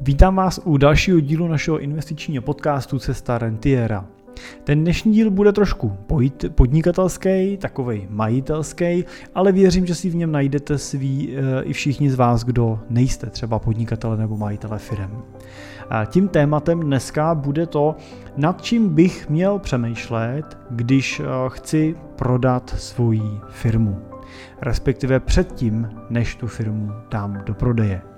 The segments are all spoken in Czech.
Vítám vás u dalšího dílu našeho investičního podcastu Cesta Rentiera. Ten dnešní díl bude trošku podnikatelský, takovej majitelský, ale věřím, že si v něm najdete svý eh, i všichni z vás, kdo nejste třeba podnikatele nebo majitele firem. A tím tématem dneska bude to, nad čím bych měl přemýšlet, když eh, chci prodat svoji firmu. Respektive předtím, než tu firmu dám do prodeje.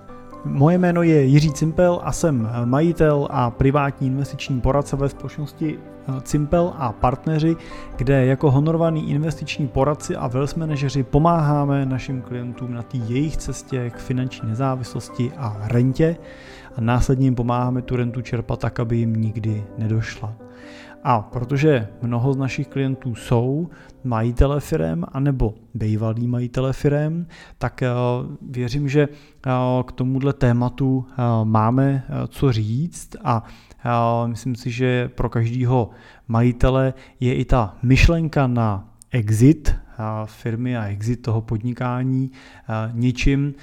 Moje jméno je Jiří Cimpel a jsem majitel a privátní investiční poradce ve společnosti eh, Cimpel a partneři, kde jako honorovaný investiční poradci a wealth manažeři pomáháme našim klientům na té jejich cestě k finanční nezávislosti a rentě a následně jim pomáháme tu rentu čerpat tak, aby jim nikdy nedošla. A protože mnoho z našich klientů jsou majitele firem anebo bývalí majitele firem, tak eh, věřím, že eh, k tomuhle tématu eh, máme co říct a myslím si, že pro každého majitele je i ta myšlenka na exit firmy a exit toho podnikání něčím,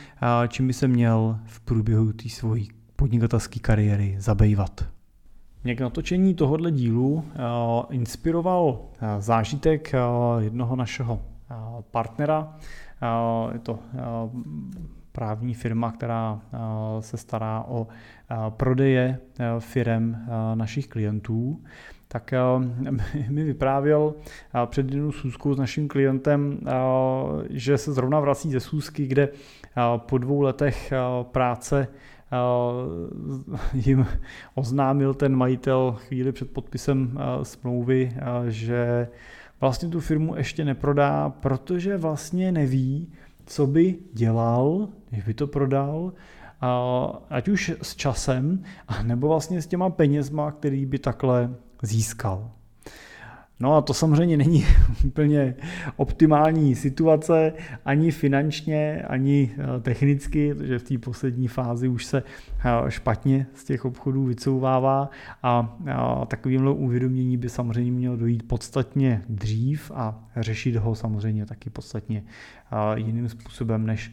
čím by se měl v průběhu té svojí podnikatelské kariéry zabývat. Mě k natočení tohohle dílu uh, inspiroval uh, zážitek uh, jednoho našeho partnera. Je to právní firma, která se stará o prodeje firem našich klientů, tak mi vyprávěl před jednou sůzkou s naším klientem, že se zrovna vrací ze sůzky, kde po dvou letech práce Eh, jim oznámil ten majitel chvíli před podpisem eh, smlouvy, eh, že vlastně tu firmu ještě neprodá, protože vlastně neví, co by dělal, když by to prodal, ať už s časem, nebo vlastně s těma penězma, který by takhle získal. No a to samozřejmě není úplně optimální situace ani finančně, ani eh, technicky, protože v té poslední fázi už se eh, špatně z těch obchodů vycouvává a takovýmhle uvědomění by samozřejmě mělo dojít podstatně dřív a řešit ho samozřejmě taky podstatně eh, jiným způsobem než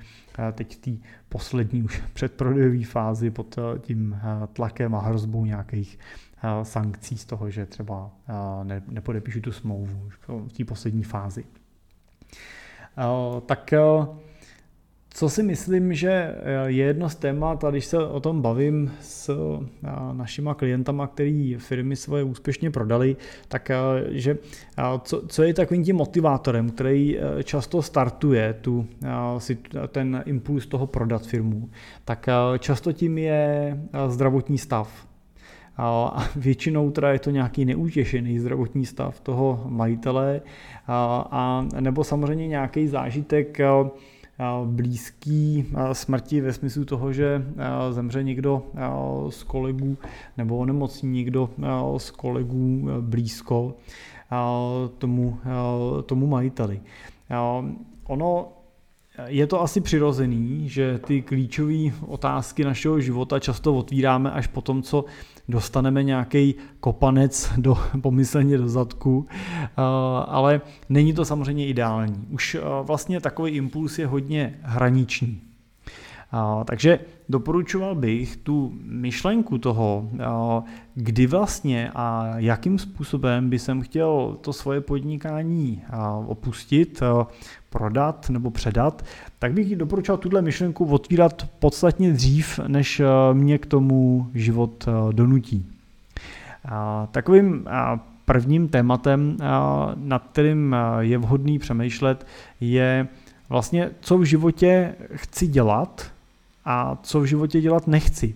teď v té poslední už předprodejové fázi pod tím tlakem a hrozbou nějakých Eh, sankcí z toho, že třeba eh, nepodepíšu tu smlouvu v té poslední fázi. Eh, tak co si myslím, že je jedno z témat, a když se o tom bavím s našima klientama, který firmy svoje úspěšně prodali, tak že co, co je takovým tím motivátorem, který často startuje tu, ten impuls toho prodat firmu, tak často tím je zdravotní stav a většinou teda je to nějaký neutěšený zdravotní stav toho majitele a, a nebo samozřejmě nějaký zážitek blízký smrti ve smyslu toho, že zemře někdo z kolegů nebo onemocní někdo z kolegů blízko tomu, tomu majiteli. Ono je to asi přirozený, že ty klíčové otázky našeho života často otvíráme až po tom, co dostaneme nějaký kopanec do, pomyslně do zadku, eh, ale není to samozřejmě ideální. Už eh, vlastně takový impuls je hodně hraniční. Takže doporučoval bych tu myšlenku toho, kdy vlastně a jakým způsobem by jsem chtěl to svoje podnikání opustit, prodat nebo předat, tak bych doporučoval tuhle myšlenku otvírat podstatně dřív, než mě k tomu život donutí. Takovým prvním tématem, nad kterým je vhodný přemýšlet, je vlastně, co v životě chci dělat, a co v životě dělat nechci.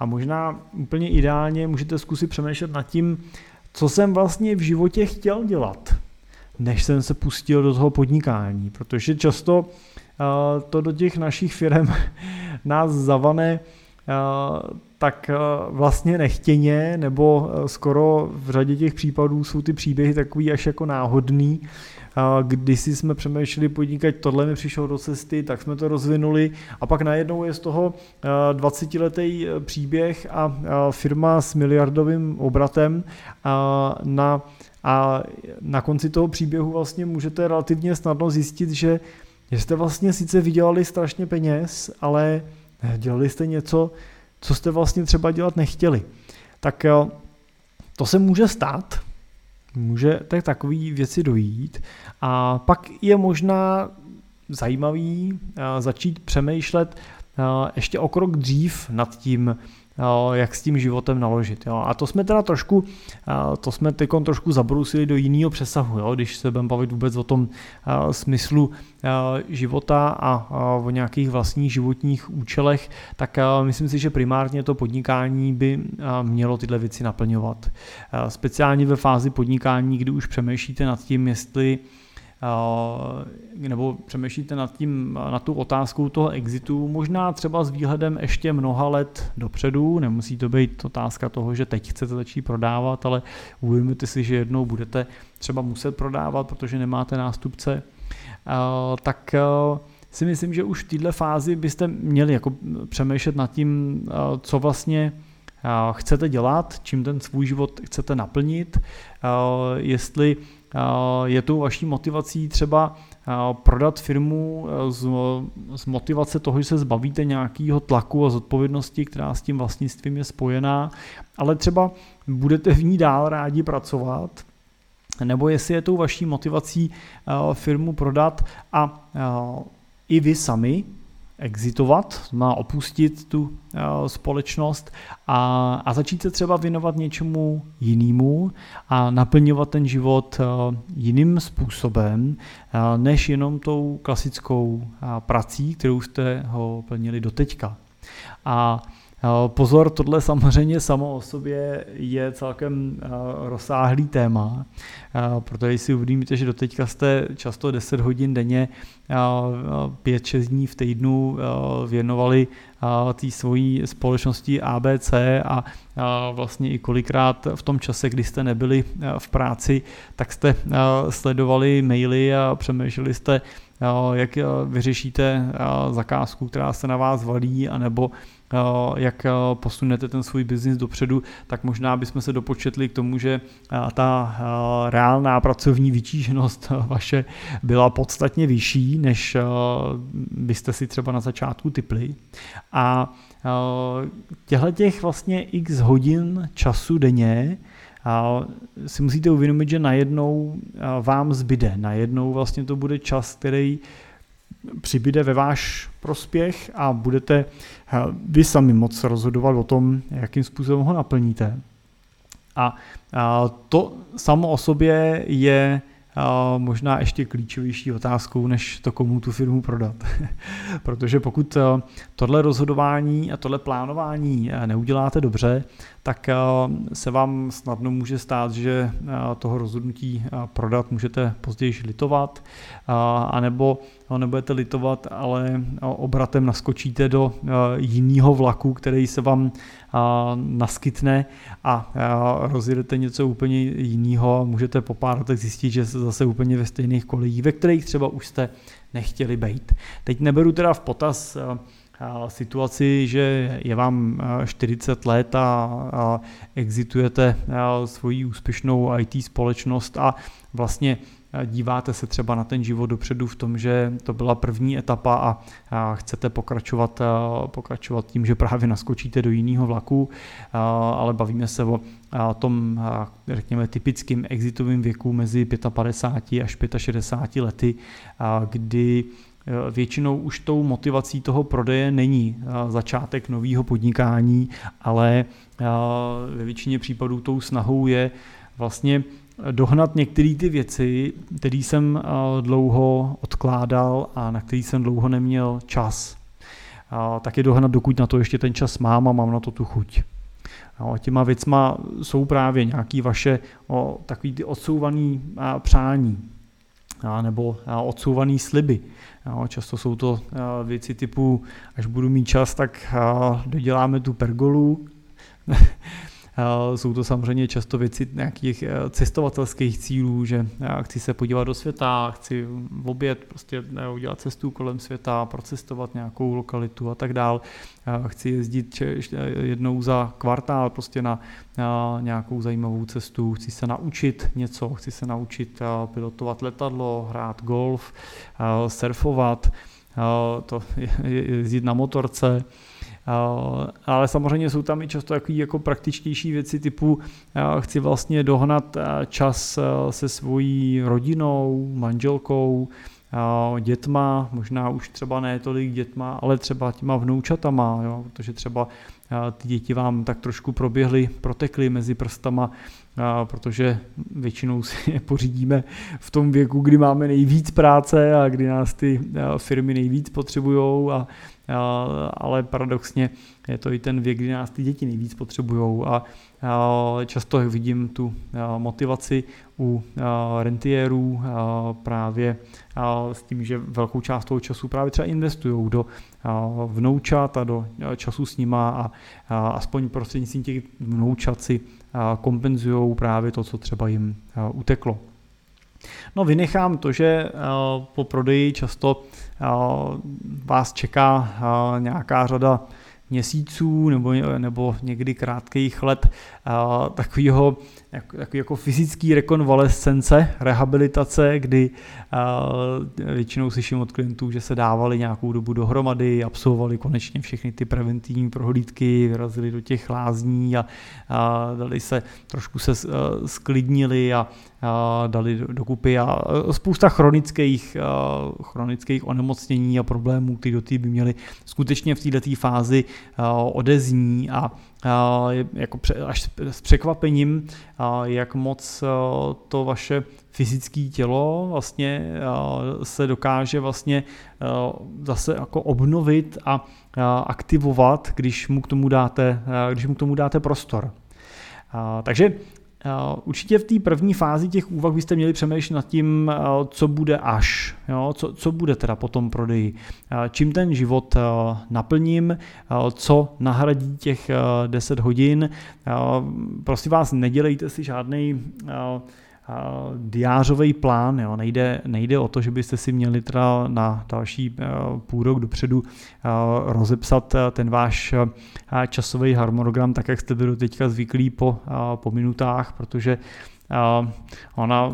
A možná úplně ideálně můžete zkusit přemýšlet nad tím, co jsem vlastně v životě chtěl dělat, než jsem se pustil do toho podnikání. Protože často uh, to do těch našich firm nás zavane uh, tak uh, vlastně nechtěně, nebo skoro v řadě těch případů jsou ty příběhy takový až jako náhodný, když jsme přemýšleli podnikat, tohle mi přišlo do cesty, tak jsme to rozvinuli a pak najednou je z toho 20-letý e, příběh a firma s miliardovým obratem na, a na konci toho příběhu vlastně můžete relativně snadno zjistit, že jste vlastně sice vydělali strašně peněz, ale dělali jste něco, co jste vlastně třeba dělat nechtěli. Tak to se může stát, může tak takové věci dojít. A pak je možná zajímavý začít přemýšlet ještě o krok dřív nad tím, jak s tím životem naložit. Jo. A to jsme teda trošku, to jsme teď trošku zabrousili do jiného přesahu, jo, když se budeme bavit vůbec o tom smyslu života a o nějakých vlastních životních účelech, tak myslím si, že primárně to podnikání by mělo tyhle věci naplňovat. Speciálně ve fázi podnikání, kdy už přemýšlíte nad tím, jestli nebo přemýšlíte nad, tím, na tu otázkou toho exitu, možná třeba s výhledem ještě mnoha let dopředu, nemusí to být otázka toho, že teď chcete začít prodávat, ale uvědomíte si, že jednou budete třeba muset prodávat, protože nemáte nástupce, tak si myslím, že už v této fázi byste měli jako přemýšlet nad tím, co vlastně chcete dělat, čím ten svůj život chcete naplnit, jestli je tu vaší motivací třeba prodat firmu z, z motivace toho, že se zbavíte nějakého tlaku a zodpovědnosti, která s tím vlastnictvím je spojená, ale třeba budete v ní dál rádi pracovat, nebo jestli je tou vaší motivací firmu prodat a i vy sami exitovat, má opustit tu uh, společnost a, a začít se třeba věnovat něčemu jinému a naplňovat ten život uh, jiným způsobem, uh, než jenom tou klasickou prací, kterou jste ho plnili doteďka. A Pozor, tohle samozřejmě samo o sobě je celkem rozsáhlý téma, protože si uvědomíte, že doteďka jste často 10 hodin denně, 5-6 dní v týdnu věnovali té svojí společnosti ABC a vlastně i kolikrát v tom čase, kdy jste nebyli v práci, tak jste sledovali maily a přemýšleli jste, jak vyřešíte zakázku, která se na vás valí, anebo jak posunete ten svůj biznis dopředu, tak možná bychom se dopočetli k tomu, že ta reálná pracovní vytíženost vaše byla podstatně vyšší, než byste si třeba na začátku typli. A těchto těch vlastně x hodin času denně si musíte uvědomit, že najednou vám zbyde. Najednou vlastně to bude čas, který přibyde ve váš prospěch a budete vy sami moc rozhodovat o tom, jakým způsobem ho naplníte. A to samo o sobě je možná ještě klíčovější otázkou, než to komu tu firmu prodat. Protože pokud tohle rozhodování a tohle plánování neuděláte dobře, tak se vám snadno může stát, že toho rozhodnutí prodat můžete později litovat, anebo ho nebudete litovat, ale obratem naskočíte do jiného vlaku, který se vám naskytne a rozjedete něco úplně jiného a můžete po pár letech zjistit, že se zase úplně ve stejných kolejích, ve kterých třeba už jste nechtěli být. Teď neberu teda v potaz situaci, že je vám 40 let a exitujete svoji úspěšnou IT společnost a vlastně díváte se třeba na ten život dopředu v tom, že to byla první etapa a chcete pokračovat, pokračovat tím, že právě naskočíte do jiného vlaku, ale bavíme se o tom, řekněme, typickým exitovým věku mezi 55 až 65 lety, kdy většinou už tou motivací toho prodeje není začátek nového podnikání, ale ve většině případů tou snahou je vlastně dohnat některé ty věci, které jsem eh, dlouho odkládal a na které jsem dlouho neměl čas. Tak je dohnat, dokud na to ještě ten čas mám a mám na to tu chuť. A těma věcma jsou právě nějaký vaše o, takový ty odsouvaný a, přání a, nebo a, odsouvaný sliby. A, často jsou to a, věci typu, až budu mít čas, tak a, doděláme tu pergolu, Eh, jsou to samozřejmě často věci nějakých eh, cestovatelských cílů, že já chci se podívat do světa, chci v oběd prostě udělat cestu kolem světa, procestovat nějakou lokalitu a tak dál. Chci jezdit jednou za kvartál prostě na nějakou zajímavou cestu, chci se naučit něco, chci se naučit eh, pilotovat letadlo, hrát golf, surfovat, to jezdit na motorce, ale samozřejmě jsou tam i často takové jako praktičtější věci typu chci vlastně dohnat čas se svojí rodinou, manželkou, dětma, možná už třeba ne tolik dětma, ale třeba těma vnoučatama, jo, protože třeba ty děti vám tak trošku proběhly, protekly mezi prstama, protože většinou si je pořídíme v tom věku, kdy máme nejvíc práce a kdy nás ty firmy nejvíc potřebují, a, ale paradoxně je to i ten věk, kdy nás ty děti nejvíc potřebují a, a často vidím tu motivaci u rentierů právě s tím, že velkou část toho času právě třeba investují do vnoučat a do času s nima a aspoň prostřednictvím těch vnoučat si kompenzují právě to, co třeba jim uteklo. No vynechám to, že po prodeji často vás čeká nějaká řada měsíců nebo, nebo někdy krátkých let takového jako, jako, fyzický rekonvalescence, rehabilitace, kdy většinou slyším od klientů, že se dávali nějakou dobu dohromady, absolvovali konečně všechny ty preventivní prohlídky, vyrazili do těch lázní a, a dali se, trošku se sklidnili a, a dali dokupy a spousta chronických, chronických onemocnění a problémů, které do té by měly skutečně v této fázi odezní a jako až s překvapením, jak moc to vaše fyzické tělo vlastně se dokáže vlastně zase jako obnovit a aktivovat, když mu k tomu dáte, když mu k tomu dáte prostor. Takže Určitě v té první fázi těch úvah byste měli přemýšlet nad tím, co bude až, jo? Co, co bude teda po tom prodeji, čím ten život naplním, co nahradí těch 10 hodin. Prosím vás, nedělejte si žádný diářový plán. Jo. Nejde, nejde o to, že byste si měli teda na další půl rok dopředu rozepsat ten váš časový harmonogram, tak jak jste byli teďka zvyklí po, po minutách, protože ona,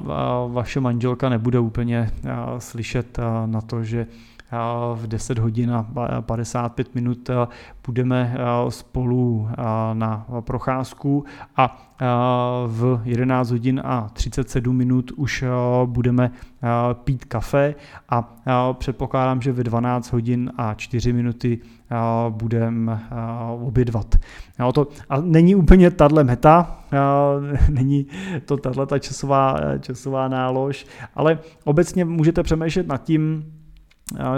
vaše manželka nebude úplně slyšet na to, že v 10 hodin a 55 minut půjdeme spolu na procházku a v 11 hodin a 37 minut už budeme pít kafe a předpokládám, že ve 12 hodin a 4 minuty budeme obědvat. to, a není úplně tahle meta, není to tahle časová, časová nálož, ale obecně můžete přemýšlet nad tím,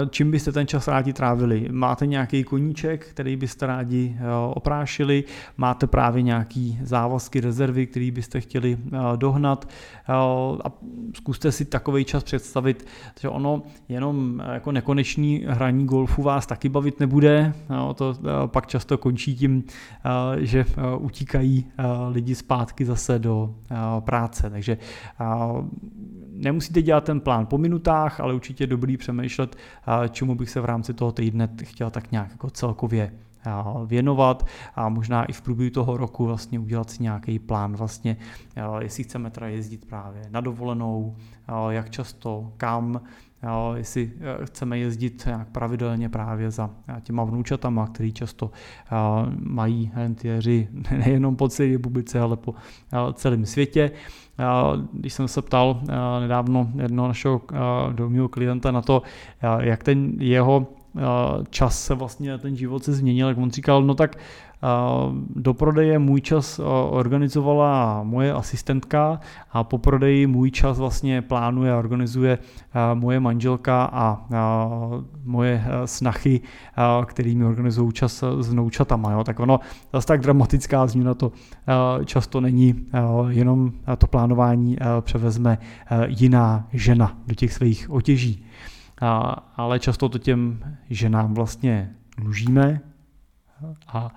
čím byste ten čas rádi trávili. Máte nějaký koníček, který byste rádi eh, oprášili, máte právě nějaký závazky, rezervy, který byste chtěli eh, dohnat? Eh, a zkuste si takový čas představit, že ono jenom jako nekonečný hraní golfu vás taky bavit nebude, to pak často končí tím, že utíkají lidi zpátky zase do práce, takže nemusíte dělat ten plán po minutách, ale určitě dobrý přemýšlet, čemu bych se v rámci toho týdne chtěl tak nějak jako celkově věnovat a možná i v průběhu toho roku vlastně udělat si nějaký plán vlastně, jestli chceme teda jezdit právě na dovolenou, jak často, kam, Jo, jestli eh, chceme jezdit nějak pravidelně právě za eh, těma vnoučatama, který často eh, mají rentiéři nejenom po celé republice, ale po celém světě. Když jsem se ptal nedávno jednoho našeho domního klienta na to, jak ten jeho čas se vlastně, ten život se změnil, jak on říkal, no tak do prodeje můj čas organizovala moje asistentka a po prodeji můj čas vlastně plánuje a organizuje moje manželka a moje snachy, který mi organizují čas s vnoučatama. Jo. Tak ono zase tak dramatická změna to často není, jenom to plánování převezme jiná žena do těch svých otěží. Ale často to těm ženám vlastně dlužíme, a, a,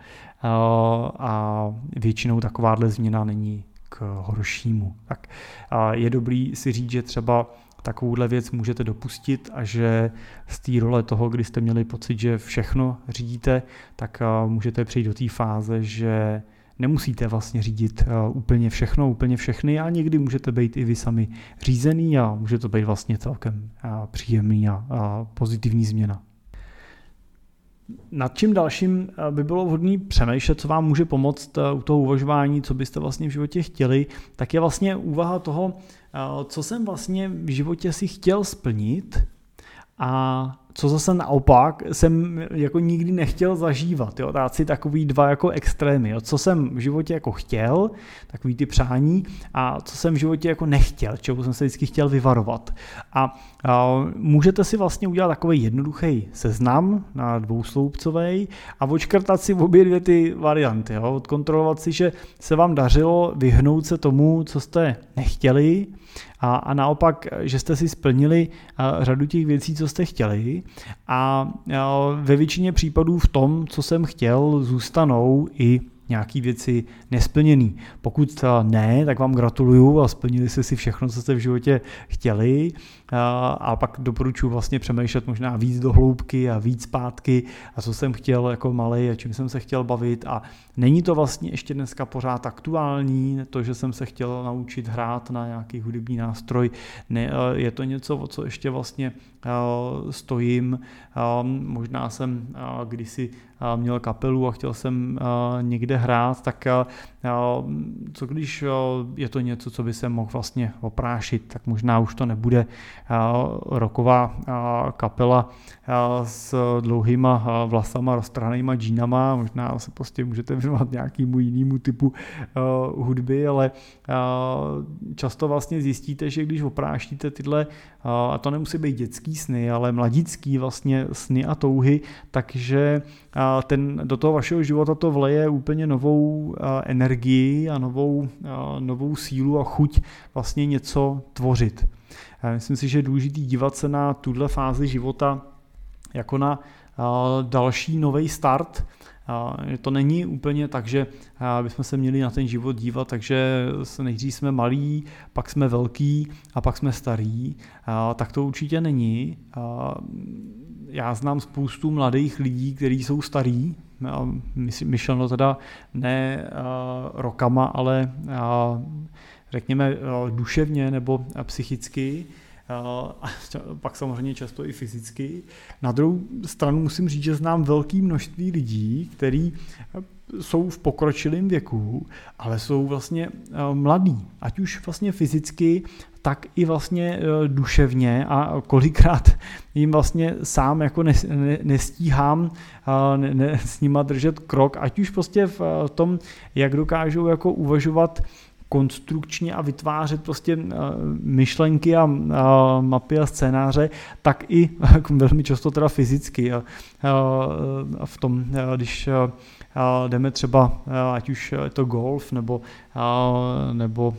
a většinou takováhle změna není k horšímu. Tak a je dobrý si říct, že třeba takovouhle věc můžete dopustit a že z té role toho, kdy jste měli pocit, že všechno řídíte, tak můžete přijít do té fáze, že nemusíte vlastně řídit úplně všechno, úplně všechny a někdy můžete být i vy sami řízený a může to být vlastně celkem příjemný a pozitivní změna. Nad čím dalším by bylo vhodné přemýšlet, co vám může pomoct u toho uvažování, co byste vlastně v životě chtěli, tak je vlastně úvaha toho, co jsem vlastně v životě si chtěl splnit a co zase naopak jsem jako nikdy nechtěl zažívat. Jo? Dát si takový dva jako extrémy. Jo? Co jsem v životě jako chtěl, takový ty přání, a co jsem v životě jako nechtěl, čeho jsem se vždycky chtěl vyvarovat. A, a můžete si vlastně udělat takový jednoduchý seznam na dvousloupcový a očkrtat si obě dvě ty varianty. Jo? Odkontrolovat si, že se vám dařilo vyhnout se tomu, co jste nechtěli, a, a naopak, že jste si splnili řadu těch věcí, co jste chtěli. A ve většině případů v tom, co jsem chtěl, zůstanou i nějaký věci nesplněný. Pokud ne, tak vám gratuluju a splnili jste si všechno, co jste v životě chtěli. A pak doporučuji vlastně přemýšlet možná víc do hloubky a víc zpátky a co jsem chtěl jako malý a čím jsem se chtěl bavit. A není to vlastně ještě dneska pořád aktuální, to, že jsem se chtěl naučit hrát na nějaký hudební nástroj, ne, je to něco, o co ještě vlastně stojím, možná jsem kdysi měl kapelu a chtěl jsem někde hrát, tak co když je to něco, co by se mohl vlastně oprášit, tak možná už to nebude roková kapela s dlouhýma vlasama, roztrhanýma džínama, možná se prostě můžete věnovat nějakému jinému typu hudby, ale často vlastně zjistíte, že když oprášíte tyhle, a to nemusí být dětský sny, ale mladický vlastně sny a touhy, takže ten, do toho vašeho života to vleje úplně novou energii a novou, novou sílu a chuť vlastně něco tvořit. Myslím si, že je důležité dívat se na tuhle fázi života jako na další nový start. To není úplně tak, že bychom se měli na ten život dívat, takže nejdřív jsme malí, pak jsme velký a pak jsme starý. Tak to určitě není. Já znám spoustu mladých lidí, kteří jsou starí, myšleno teda ne rokama, ale řekněme duševně nebo psychicky, a pak samozřejmě často i fyzicky. Na druhou stranu musím říct, že znám velké množství lidí, kteří eh, jsou v pokročilém věku, ale jsou vlastně mladí, ať už vlastně fyzicky, tak i vlastně duševně. A kolikrát jim vlastně sám jako nestíhám ne, ne, s nima držet krok, ať už prostě v tom, jak dokážou jako uvažovat konstrukčně a vytvářet prostě eh, myšlenky a, mapy a scénáře, tak i velmi často teda fyzicky. V tom, když jdeme třeba, ať už je to golf nebo, nebo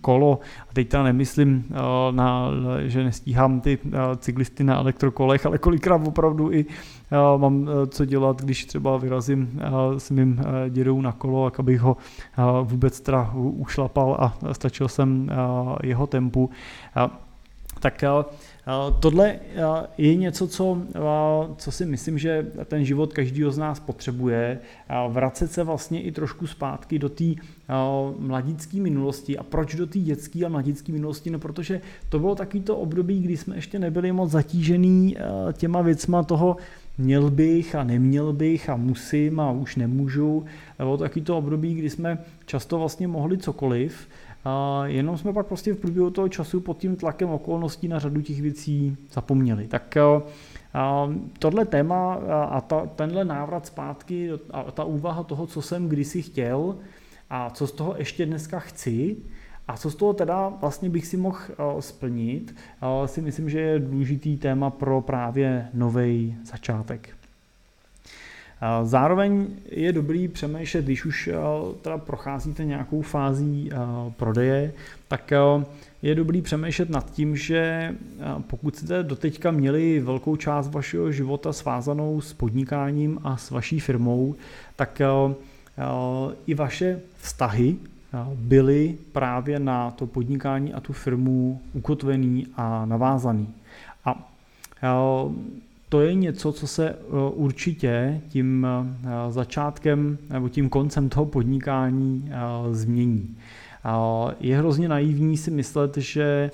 kolo, a teď teda nemyslím, na, že nestíhám ty cyklisty na elektrokolech, ale kolikrát opravdu i mám co dělat, když třeba vyrazím s mým dědou na kolo, tak abych ho vůbec teda ušlapal a stačil jsem jeho tempu. Tak Tohle je něco, co, co si myslím, že ten život každého z nás potřebuje. Vracet se vlastně i trošku zpátky do té mladícké minulosti. A proč do té dětské a mladícké minulosti? No protože to bylo takový to období, kdy jsme ještě nebyli moc zatížený těma věcma toho, měl bych a neměl bych a musím a už nemůžu. Bylo takový to období, kdy jsme často vlastně mohli cokoliv, jenom jsme pak prostě v průběhu toho času pod tím tlakem okolností na řadu těch věcí zapomněli. Tak tohle téma a ta, tenhle návrat zpátky a ta úvaha toho, co jsem kdysi chtěl a co z toho ještě dneska chci, a co z toho teda vlastně bych si mohl splnit, si myslím, že je důležitý téma pro právě nový začátek. Zároveň je dobrý přemýšlet, když už teda procházíte nějakou fází prodeje, tak je dobrý přemýšlet nad tím, že pokud jste doteďka měli velkou část vašeho života svázanou s podnikáním a s vaší firmou, tak i vaše vztahy byly právě na to podnikání a tu firmu ukotvený a navázaný. A to je něco, co se eh, určitě tím eh, začátkem nebo tím koncem toho podnikání eh, změní. Je hrozně naivní si myslet, že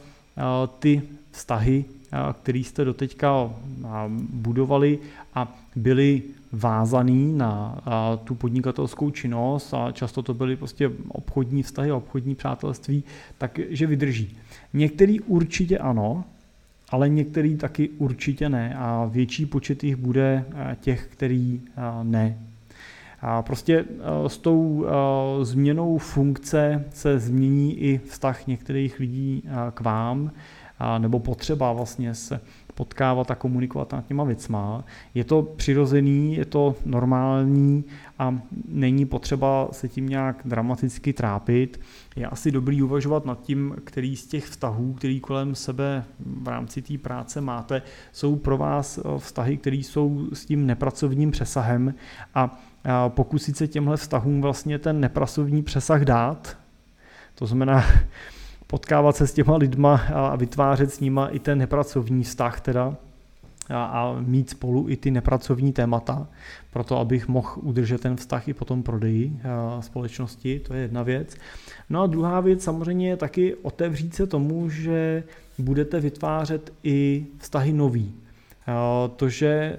ty vztahy, které jste doteďka budovali a byli vázaný na tu podnikatelskou činnost a často to byly prostě obchodní vztahy, obchodní přátelství, takže vydrží. Některý určitě ano, ale některý taky určitě ne a větší počet jich bude těch, který ne. A prostě s tou změnou funkce se změní i vztah některých lidí k vám, nebo potřeba vlastně se potkávat a komunikovat nad těma věcma. Je to přirozený, je to normální a není potřeba se tím nějak dramaticky trápit. Je asi dobrý uvažovat nad tím, který z těch vztahů, který kolem sebe v rámci té práce máte, jsou pro vás eh, vztahy, které jsou s tím nepracovním přesahem a pokusit se těmhle vztahům vlastně ten nepracovní přesah dát, to znamená potkávat se s těma lidma a vytvářet s nima i ten nepracovní vztah teda a, a mít spolu i ty nepracovní témata, proto abych mohl udržet ten vztah i po tom prodeji společnosti, to je jedna věc. No a druhá věc samozřejmě je taky otevřít se tomu, že budete vytvářet i vztahy nový. To že,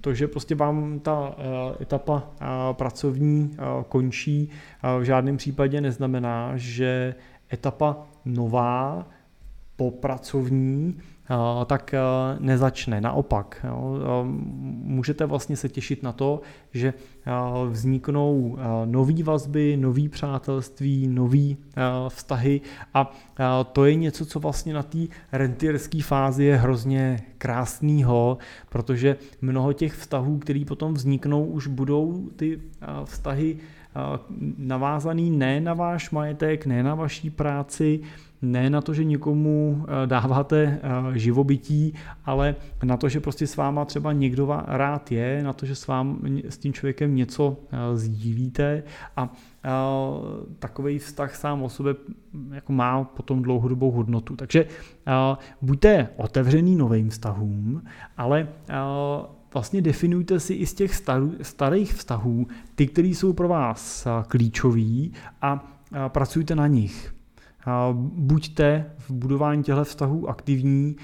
to, že prostě vám ta etapa pracovní končí, v žádném případě neznamená, že etapa nová, popracovní, tak nezačne. Naopak, můžete vlastně se těšit na to, že vzniknou nové vazby, nové přátelství, nové vztahy a to je něco, co vlastně na té rentierské fázi je hrozně krásného, protože mnoho těch vztahů, které potom vzniknou, už budou ty vztahy navázaný ne na váš majetek, ne na vaší práci, ne na to, že někomu eh, dáváte živobytí, ale na to, že prostě s váma třeba někdo rád je, na to, že s, vám, s tím člověkem něco sdílíte a takový vztah sám o sobě jako má potom dlouhodobou hodnotu. Takže buďte otevřený novým vztahům, ale vlastně definujte si i z těch starých vztahů ty, které jsou pro vás klíčový a pracujte na nich. Buďte v budování těchto vztahů aktivní,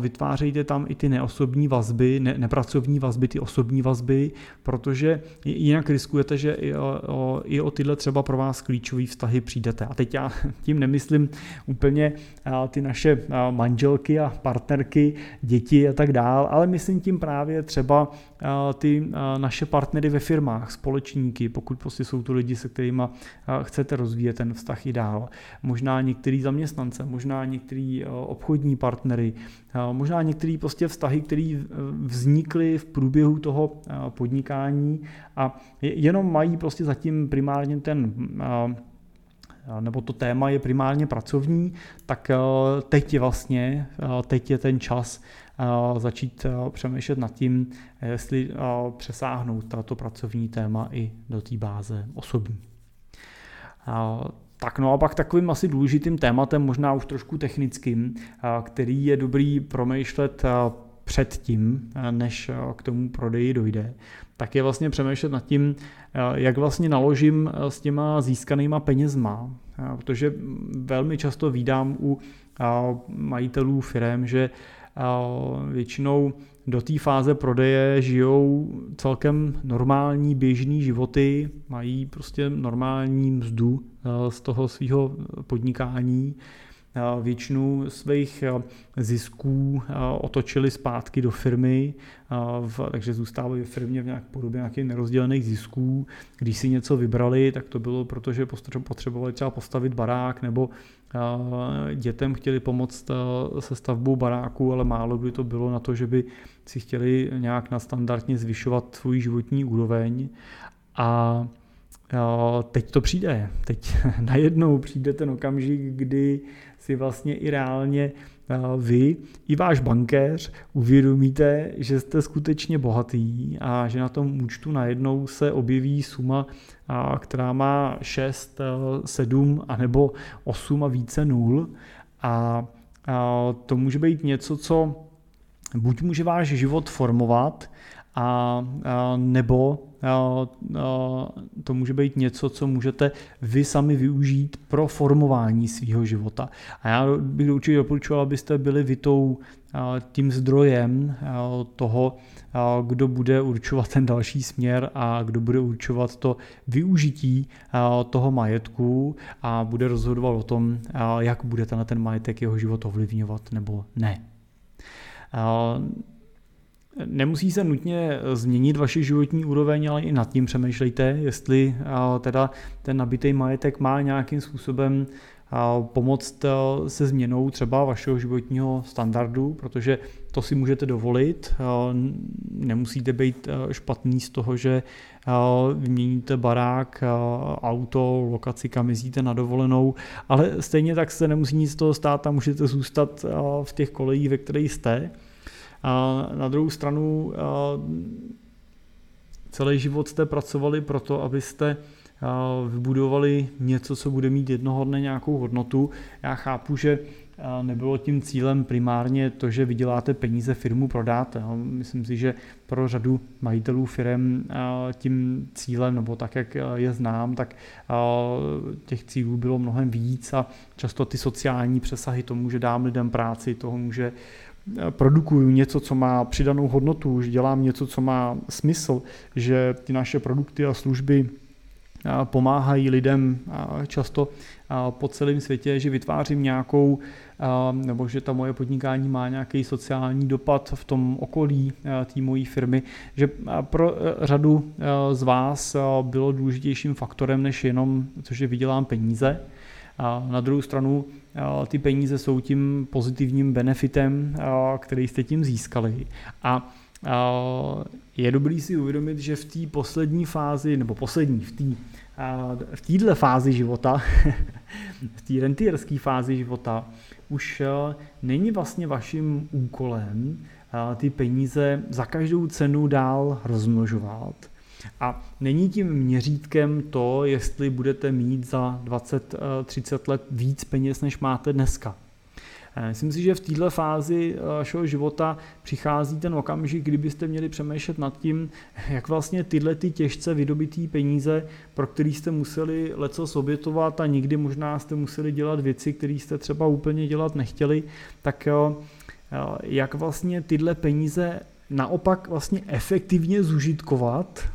vytvářejte tam i ty neosobní vazby, ne, nepracovní vazby, ty osobní vazby, protože jinak riskujete, že i o, i o tyhle třeba pro vás klíčové vztahy přijdete. A teď já tím nemyslím úplně ty naše manželky a partnerky, děti a tak dál, ale myslím tím právě třeba ty naše partnery ve firmách, společníky, pokud prostě jsou to lidi, se kterými chcete rozvíjet ten vztah i dál. Možná některý zaměstnance, možná některý obchodní partnery, možná některé prostě vztahy, které vznikly v průběhu toho podnikání a jenom mají prostě zatím primárně ten nebo to téma je primárně pracovní, tak teď je vlastně, teď je ten čas začít přemýšlet nad tím, jestli přesáhnout tato pracovní téma i do té báze osobní. Tak no a pak takovým asi důležitým tématem, možná už trošku technickým, který je dobrý promýšlet předtím, než k tomu prodeji dojde, tak je vlastně přemýšlet nad tím, jak vlastně naložím s těma získanýma penězma. Protože velmi často vídám u majitelů firm, že většinou do té fáze prodeje žijou celkem normální běžný životy, mají prostě normální mzdu eh, z toho svého podnikání, většinu svých eh, zisků eh, otočili zpátky do firmy, takže zůstávají v firmě v nějak podobě nějakých nerozdělených zisků. Když si něco vybrali, tak to bylo proto, že potřebovali třeba postavit barák nebo dětem chtěli pomoct se stavbou baráku, ale málo kdy to bylo na to, že by si chtěli nějak nadstandardně zvyšovat svůj životní úroveň. A teď to přijde. Teď najednou přijde ten okamžik, kdy si vlastně i reálně vy i váš bankéř uvědomíte, že jste skutečně bohatý a že na tom účtu najednou se objeví suma, která má 6, 7 a nebo 8 a více nul a to může být něco, co buď může váš život formovat, a, a nebo to může být něco, co můžete vy sami využít pro formování svého života. A já bych určitě doporučoval, abyste byli vy tou, tím zdrojem toho, kdo bude určovat ten další směr a kdo bude určovat to využití toho majetku a bude rozhodovat o tom, jak bude na ten majetek jeho život ovlivňovat nebo ne. Nemusí se nutně změnit vaši životní úroveň, ale i nad tím přemýšlejte, jestli teda ten nabitý majetek má nějakým způsobem pomoct se změnou třeba vašeho životního standardu, protože to si můžete dovolit. Nemusíte být špatný z toho, že vyměníte barák, auto, lokaci, kam jezdíte na dovolenou, ale stejně tak se nemusí nic z toho stát a můžete zůstat v těch kolejích, ve kterých jste. A na druhou stranu celý život jste pracovali proto, abyste vybudovali něco, co bude mít jednoho dne nějakou hodnotu. Já chápu, že nebylo tím cílem primárně to, že vyděláte peníze, firmu prodáte. Myslím si, že pro řadu majitelů firm tím cílem, nebo tak, jak je znám, tak těch cílů bylo mnohem víc a často ty sociální přesahy tomu, že dám lidem práci, tomu, že produkuju něco, co má přidanou hodnotu, že dělám něco, co má smysl, že ty naše produkty a služby pomáhají lidem často po celém světě, že vytvářím nějakou, nebo že ta moje podnikání má nějaký sociální dopad v tom okolí té mojí firmy, že pro řadu z vás bylo důležitějším faktorem než jenom, což je vydělám peníze. A na druhou stranu ty peníze jsou tím pozitivním benefitem, který jste tím získali. A je dobrý si uvědomit, že v té poslední fázi, nebo poslední, v té v této fázi života, v té rentierské fázi života, už není vlastně vaším úkolem ty peníze za každou cenu dál rozmnožovat. A není tím měřítkem to, jestli budete mít za 20-30 let víc peněz, než máte dneska. Eh, myslím si, že v této fázi eh, vašeho života přichází ten okamžik, kdybyste měli přemýšlet nad tím, jak vlastně tyhle ty těžce vydobitý peníze, pro který jste museli leco obětovat a nikdy možná jste museli dělat věci, které jste třeba úplně dělat nechtěli, tak eh, jak vlastně tyhle peníze naopak vlastně efektivně zužitkovat,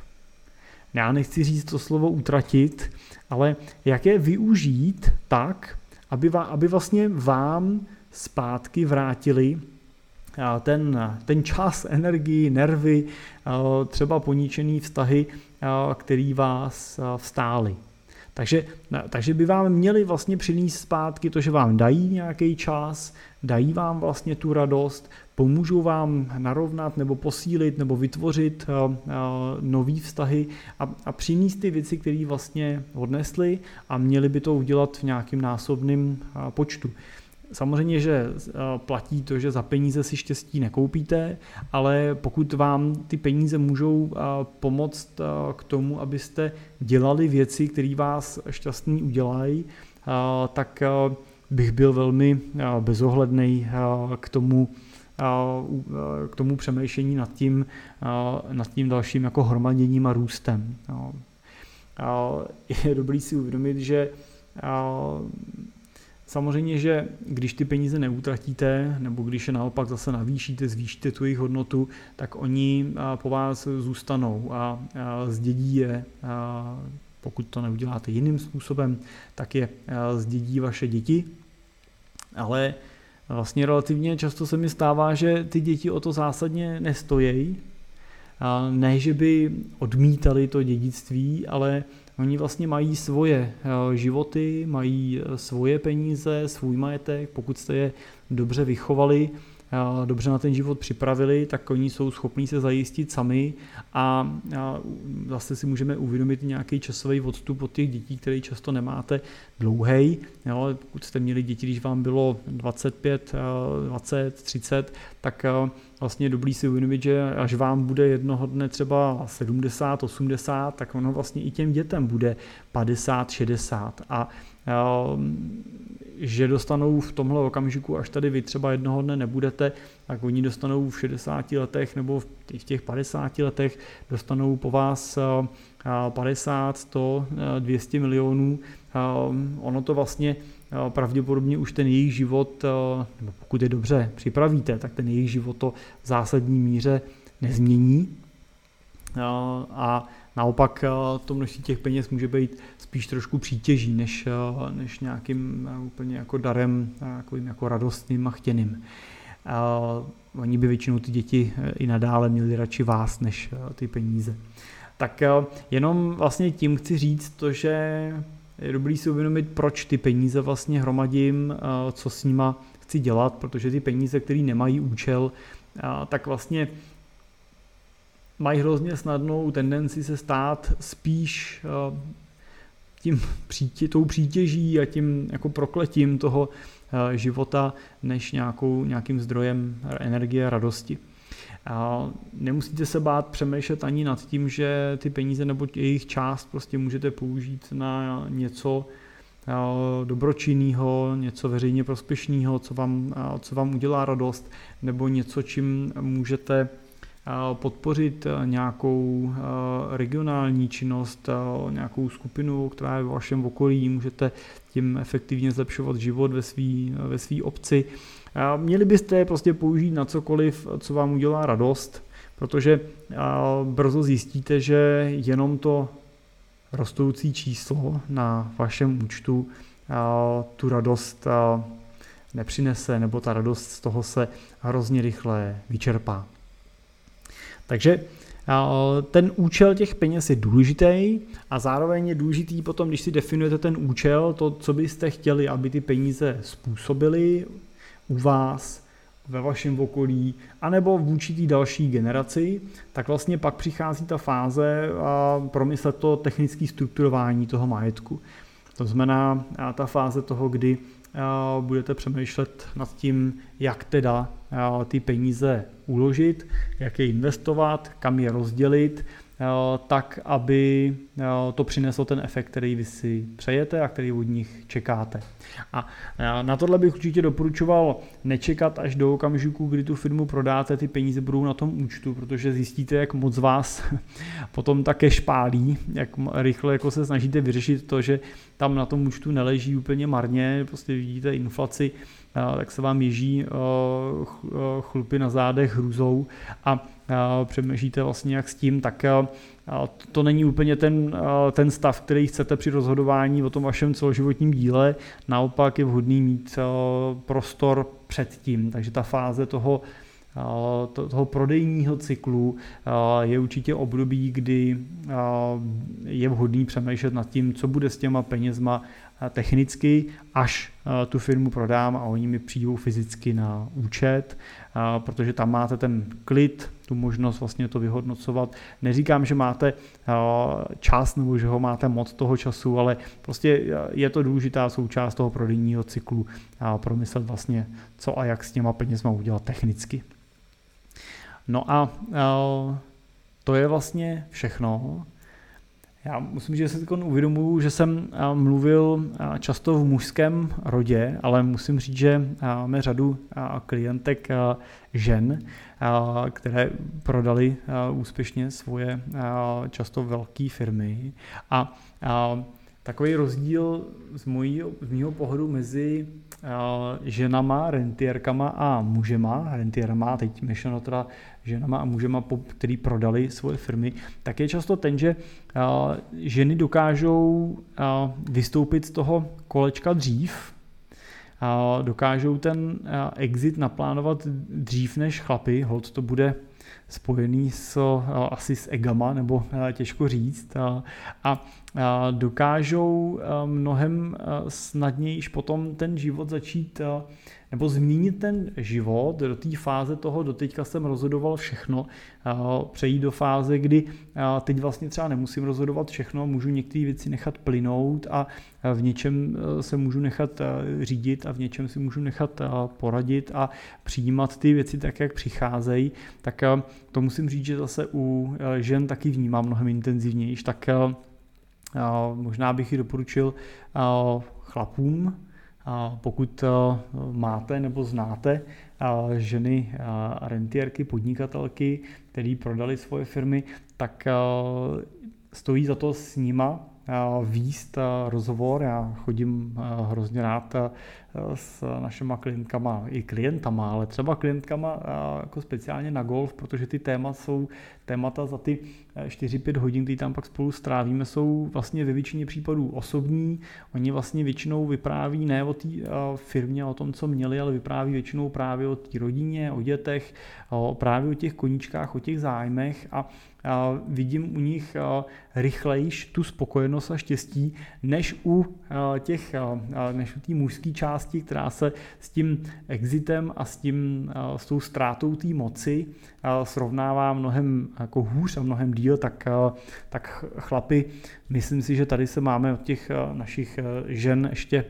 já nechci říct to slovo utratit, ale jak je využít tak, aby, aby vlastně vám zpátky vrátili ten, ten čas, energii, nervy, třeba poničený vztahy, který vás vstáli. Takže, takže by vám měli vlastně přinést zpátky to, že vám dají nějaký čas, dají vám vlastně tu radost, pomůžou vám narovnat nebo posílit nebo vytvořit nové vztahy a, a přinést ty věci, které vlastně odnesli a měli by to udělat v nějakým násobným počtu. Samozřejmě, že eh, platí to, že za peníze si štěstí nekoupíte, ale pokud vám ty peníze můžou eh, pomoct eh, k tomu, abyste dělali věci, které vás šťastný udělají, tak bych byl velmi bezohledný k tomu, k tomu přemýšlení nad tím, nad tím dalším jako hromaděním a růstem. Je dobrý si uvědomit, že Samozřejmě, že když ty peníze neutratíte, nebo když je naopak zase navýšíte, zvýšíte tu jejich hodnotu, tak oni po vás zůstanou a zdědí je, pokud to neuděláte jiným způsobem, tak je zdědí vaše děti. Ale vlastně relativně často se mi stává, že ty děti o to zásadně nestojí. Ne, že by odmítali to dědictví, ale Oni vlastně mají svoje eh, životy, mají eh, svoje peníze, svůj majetek, pokud jste je dobře vychovali, dobře na ten život připravili, tak oni jsou schopní se zajistit sami a zase si můžeme uvědomit nějaký časový odstup od těch dětí, který často nemáte dlouhý. Pokud jste měli děti, když vám bylo 25, 20, 30, tak vlastně dobrý si uvědomit, že až vám bude jednoho dne třeba 70, 80, tak ono vlastně i těm dětem bude 50, 60 a že dostanou v tomhle okamžiku, až tady vy třeba jednoho dne nebudete, tak oni dostanou v 60 letech nebo v těch 50 letech, dostanou po vás 50, 100, 200 milionů. Ono to vlastně pravděpodobně už ten jejich život, nebo pokud je dobře připravíte, tak ten jejich život to v zásadní míře nezmění. A Naopak eh, to množství těch peněz může být spíš trošku přítěží, než, eh, než nějakým eh, úplně jako darem, takovým jako radostným a chtěným. Oni by většinou ty děti i nadále měli radši vás, než ty peníze. Tak jenom vlastně tím chci říct to, že je dobrý si uvědomit, proč ty peníze vlastně hromadím, co s nima chci dělat, protože ty peníze, které nemají účel, tak vlastně mají hrozně snadnou tendenci se stát spíš eh, tím přítě, tou přítěží a tím jako prokletím toho eh, života, než nějakou, nějakým zdrojem energie a radosti. A nemusíte se bát přemýšlet ani nad tím, že ty peníze nebo jejich část prostě můžete použít na něco eh, dobročinného, něco veřejně prospěšného, co vám, co vám udělá radost, nebo něco, čím můžete podpořit eh, nějakou eh, regionální činnost, eh, nějakou skupinu, která je v vašem okolí, můžete tím efektivně zlepšovat život ve své ve svý obci. Měli byste prostě použít na cokoliv, co vám udělá radost, protože brzo zjistíte, že jenom to rostoucí číslo na vašem účtu tu radost nepřinese, nebo ta radost z toho se hrozně rychle vyčerpá. Takže ten účel těch peněz je důležitý a zároveň je důležitý potom, když si definujete ten účel, to, co byste chtěli, aby ty peníze způsobily u vás, ve vašem okolí, anebo vůči té další generaci, tak vlastně pak přichází ta fáze a promyslet to technické strukturování toho majetku. To znamená ta fáze toho, kdy budete přemýšlet nad tím, jak teda ty peníze uložit, jak je investovat, kam je rozdělit, tak, aby to přineslo ten efekt, který vy si přejete a který od nich čekáte. A na tohle bych určitě doporučoval nečekat až do okamžiku, kdy tu firmu prodáte, ty peníze budou na tom účtu, protože zjistíte, jak moc vás potom také špálí, jak rychle jako se snažíte vyřešit to, že tam na tom účtu neleží úplně marně, prostě vidíte inflaci, tak se vám ježí chlupy na zádech hrůzou a přemýšlíte vlastně jak s tím, tak to není úplně ten, ten stav, který chcete při rozhodování o tom vašem celoživotním díle, naopak je vhodný mít prostor předtím, takže ta fáze toho toho prodejního cyklu je určitě období, kdy je vhodný přemýšlet nad tím, co bude s těma penězma technicky, až tu firmu prodám a oni mi přijdou fyzicky na účet, protože tam máte ten klid, tu možnost vlastně to vyhodnocovat. Neříkám, že máte čas nebo že ho máte moc toho času, ale prostě je to důležitá součást toho prodejního cyklu a promyslet vlastně, co a jak s těma penězma udělat technicky. No a to je vlastně všechno. Já musím, že se teď uvědomuju, že jsem mluvil často v mužském rodě, ale musím říct, že máme řadu klientek žen, které prodali úspěšně svoje často velké firmy. A takový rozdíl z, mojí, z mého pohledu mezi ženama, rentierkama a mužema, rentierama, teď myšleno teda ženama a mužema, který prodali svoje firmy, tak je často ten, že ženy dokážou vystoupit z toho kolečka dřív, dokážou ten exit naplánovat dřív než chlapy, hold to bude spojený s, asi s egama, nebo těžko říct, a, a dokážou mnohem snadněji potom ten život začít nebo změnit ten život do té fáze toho, doteďka jsem rozhodoval všechno, přejít do fáze, kdy teď vlastně třeba nemusím rozhodovat všechno, můžu některé věci nechat plynout a v něčem e, se můžu nechat e, řídit a v něčem si můžu nechat e, poradit a přijímat ty věci tak, jak přicházejí, tak to musím říct, že zase u žen taky vnímám mnohem intenzivněji, tak možná bych ji doporučil chlapům, pokud máte nebo znáte ženy rentierky, podnikatelky, které prodali svoje firmy, tak stojí za to s nima výst rozhovor. Já chodím hrozně rád s našima klientkama i klientama, ale třeba klientkama jako speciálně na golf, protože ty témata jsou témata za ty 4-5 hodin, které tam pak spolu strávíme, jsou vlastně ve většině případů osobní. Oni vlastně většinou vypráví ne o té firmě, o tom, co měli, ale vypráví většinou právě o té rodině, o dětech, právě o těch koníčkách, o těch zájmech a vidím u nich rychlejš tu spokojenost a štěstí, než u těch, než u té mužské části, která se s tím exitem a s, tím, s tou ztrátou té moci srovnává mnohem jako hůř a mnohem díl, tak, tak chlapi, myslím si, že tady se máme od těch našich žen ještě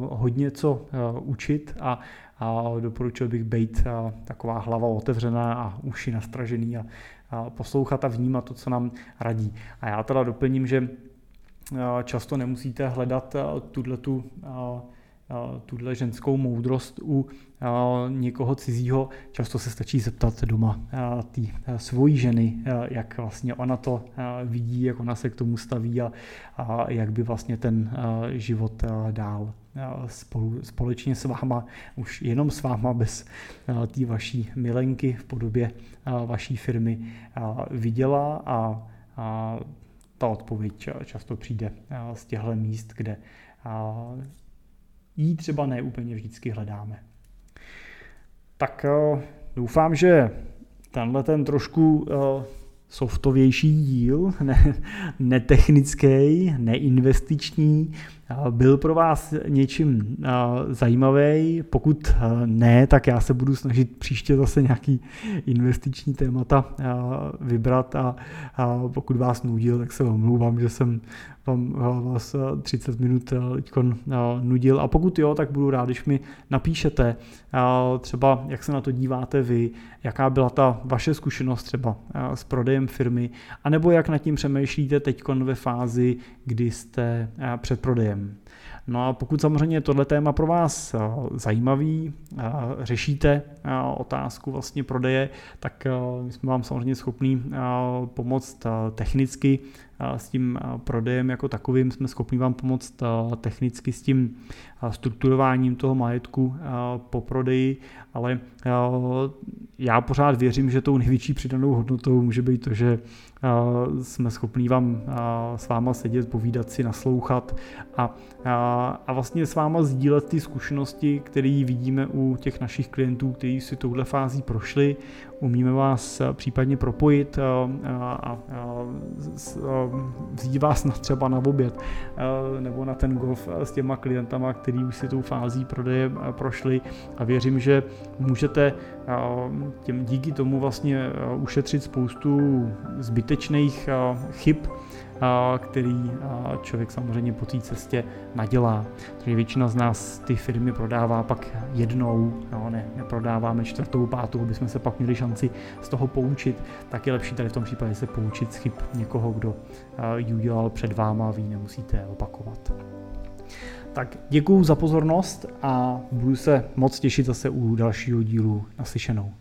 hodně co učit a, a doporučil bych být taková hlava otevřená a uši nastražený a, poslouchat a vnímat to, co nám radí. A já teda doplním, že často nemusíte hledat tuhle tu tuhle ženskou moudrost u někoho cizího. Často se stačí zeptat doma té svojí ženy, jak vlastně ona to vidí, jak ona se k tomu staví a jak by vlastně ten život dál spolu, společně s váma, už jenom s váma, bez té vaší milenky v podobě vaší firmy viděla a, a ta odpověď často přijde z těchto míst, kde jí třeba ne úplně vždycky hledáme. Tak doufám, že tenhle ten trošku softovější díl, ne, netechnický, neinvestiční, byl pro vás něčím zajímavý. Pokud ne, tak já se budu snažit příště zase nějaký investiční témata vybrat a pokud vás nudil, tak se omlouvám, že jsem vám vás 30 minut nudil. A pokud jo, tak budu rád, když mi napíšete třeba, jak se na to díváte vy, jaká byla ta vaše zkušenost třeba s prodejem firmy, anebo jak nad tím přemýšlíte teď ve fázi, kdy jste před prodejem. No a pokud samozřejmě tohle téma pro vás eh, zajímavý, eh, řešíte eh, otázku vlastně prodeje, tak my jsme vám samozřejmě schopní pomoct technicky s tím prodejem jako takovým, jsme schopni vám pomoct technicky s tím strukturováním toho majetku po prodeji, ale já pořád věřím, že tou největší přidanou hodnotou může být to, že jsme schopní vám s váma sedět, povídat si, naslouchat a, a vlastně s váma sdílet ty zkušenosti, které vidíme u těch našich klientů, kteří si touhle fází prošli. Umíme vás případně propojit a, a, a vzít vás na třeba na oběd nebo na ten golf s těma klientama, který už si tou fází prodeje prošli. A věřím, že můžete těm díky tomu vlastně ušetřit spoustu zbytečných chyb, který člověk samozřejmě po té cestě nadělá. Takže většina z nás ty firmy prodává pak jednou, no, ne, neprodáváme čtvrtou, pátou, aby jsme se pak měli šanci z toho poučit, tak je lepší tady v tom případě se poučit z chyb někoho, kdo ji udělal před váma vy nemusíte opakovat. Tak děkuji za pozornost a budu se moc těšit zase u dalšího dílu naslyšenou.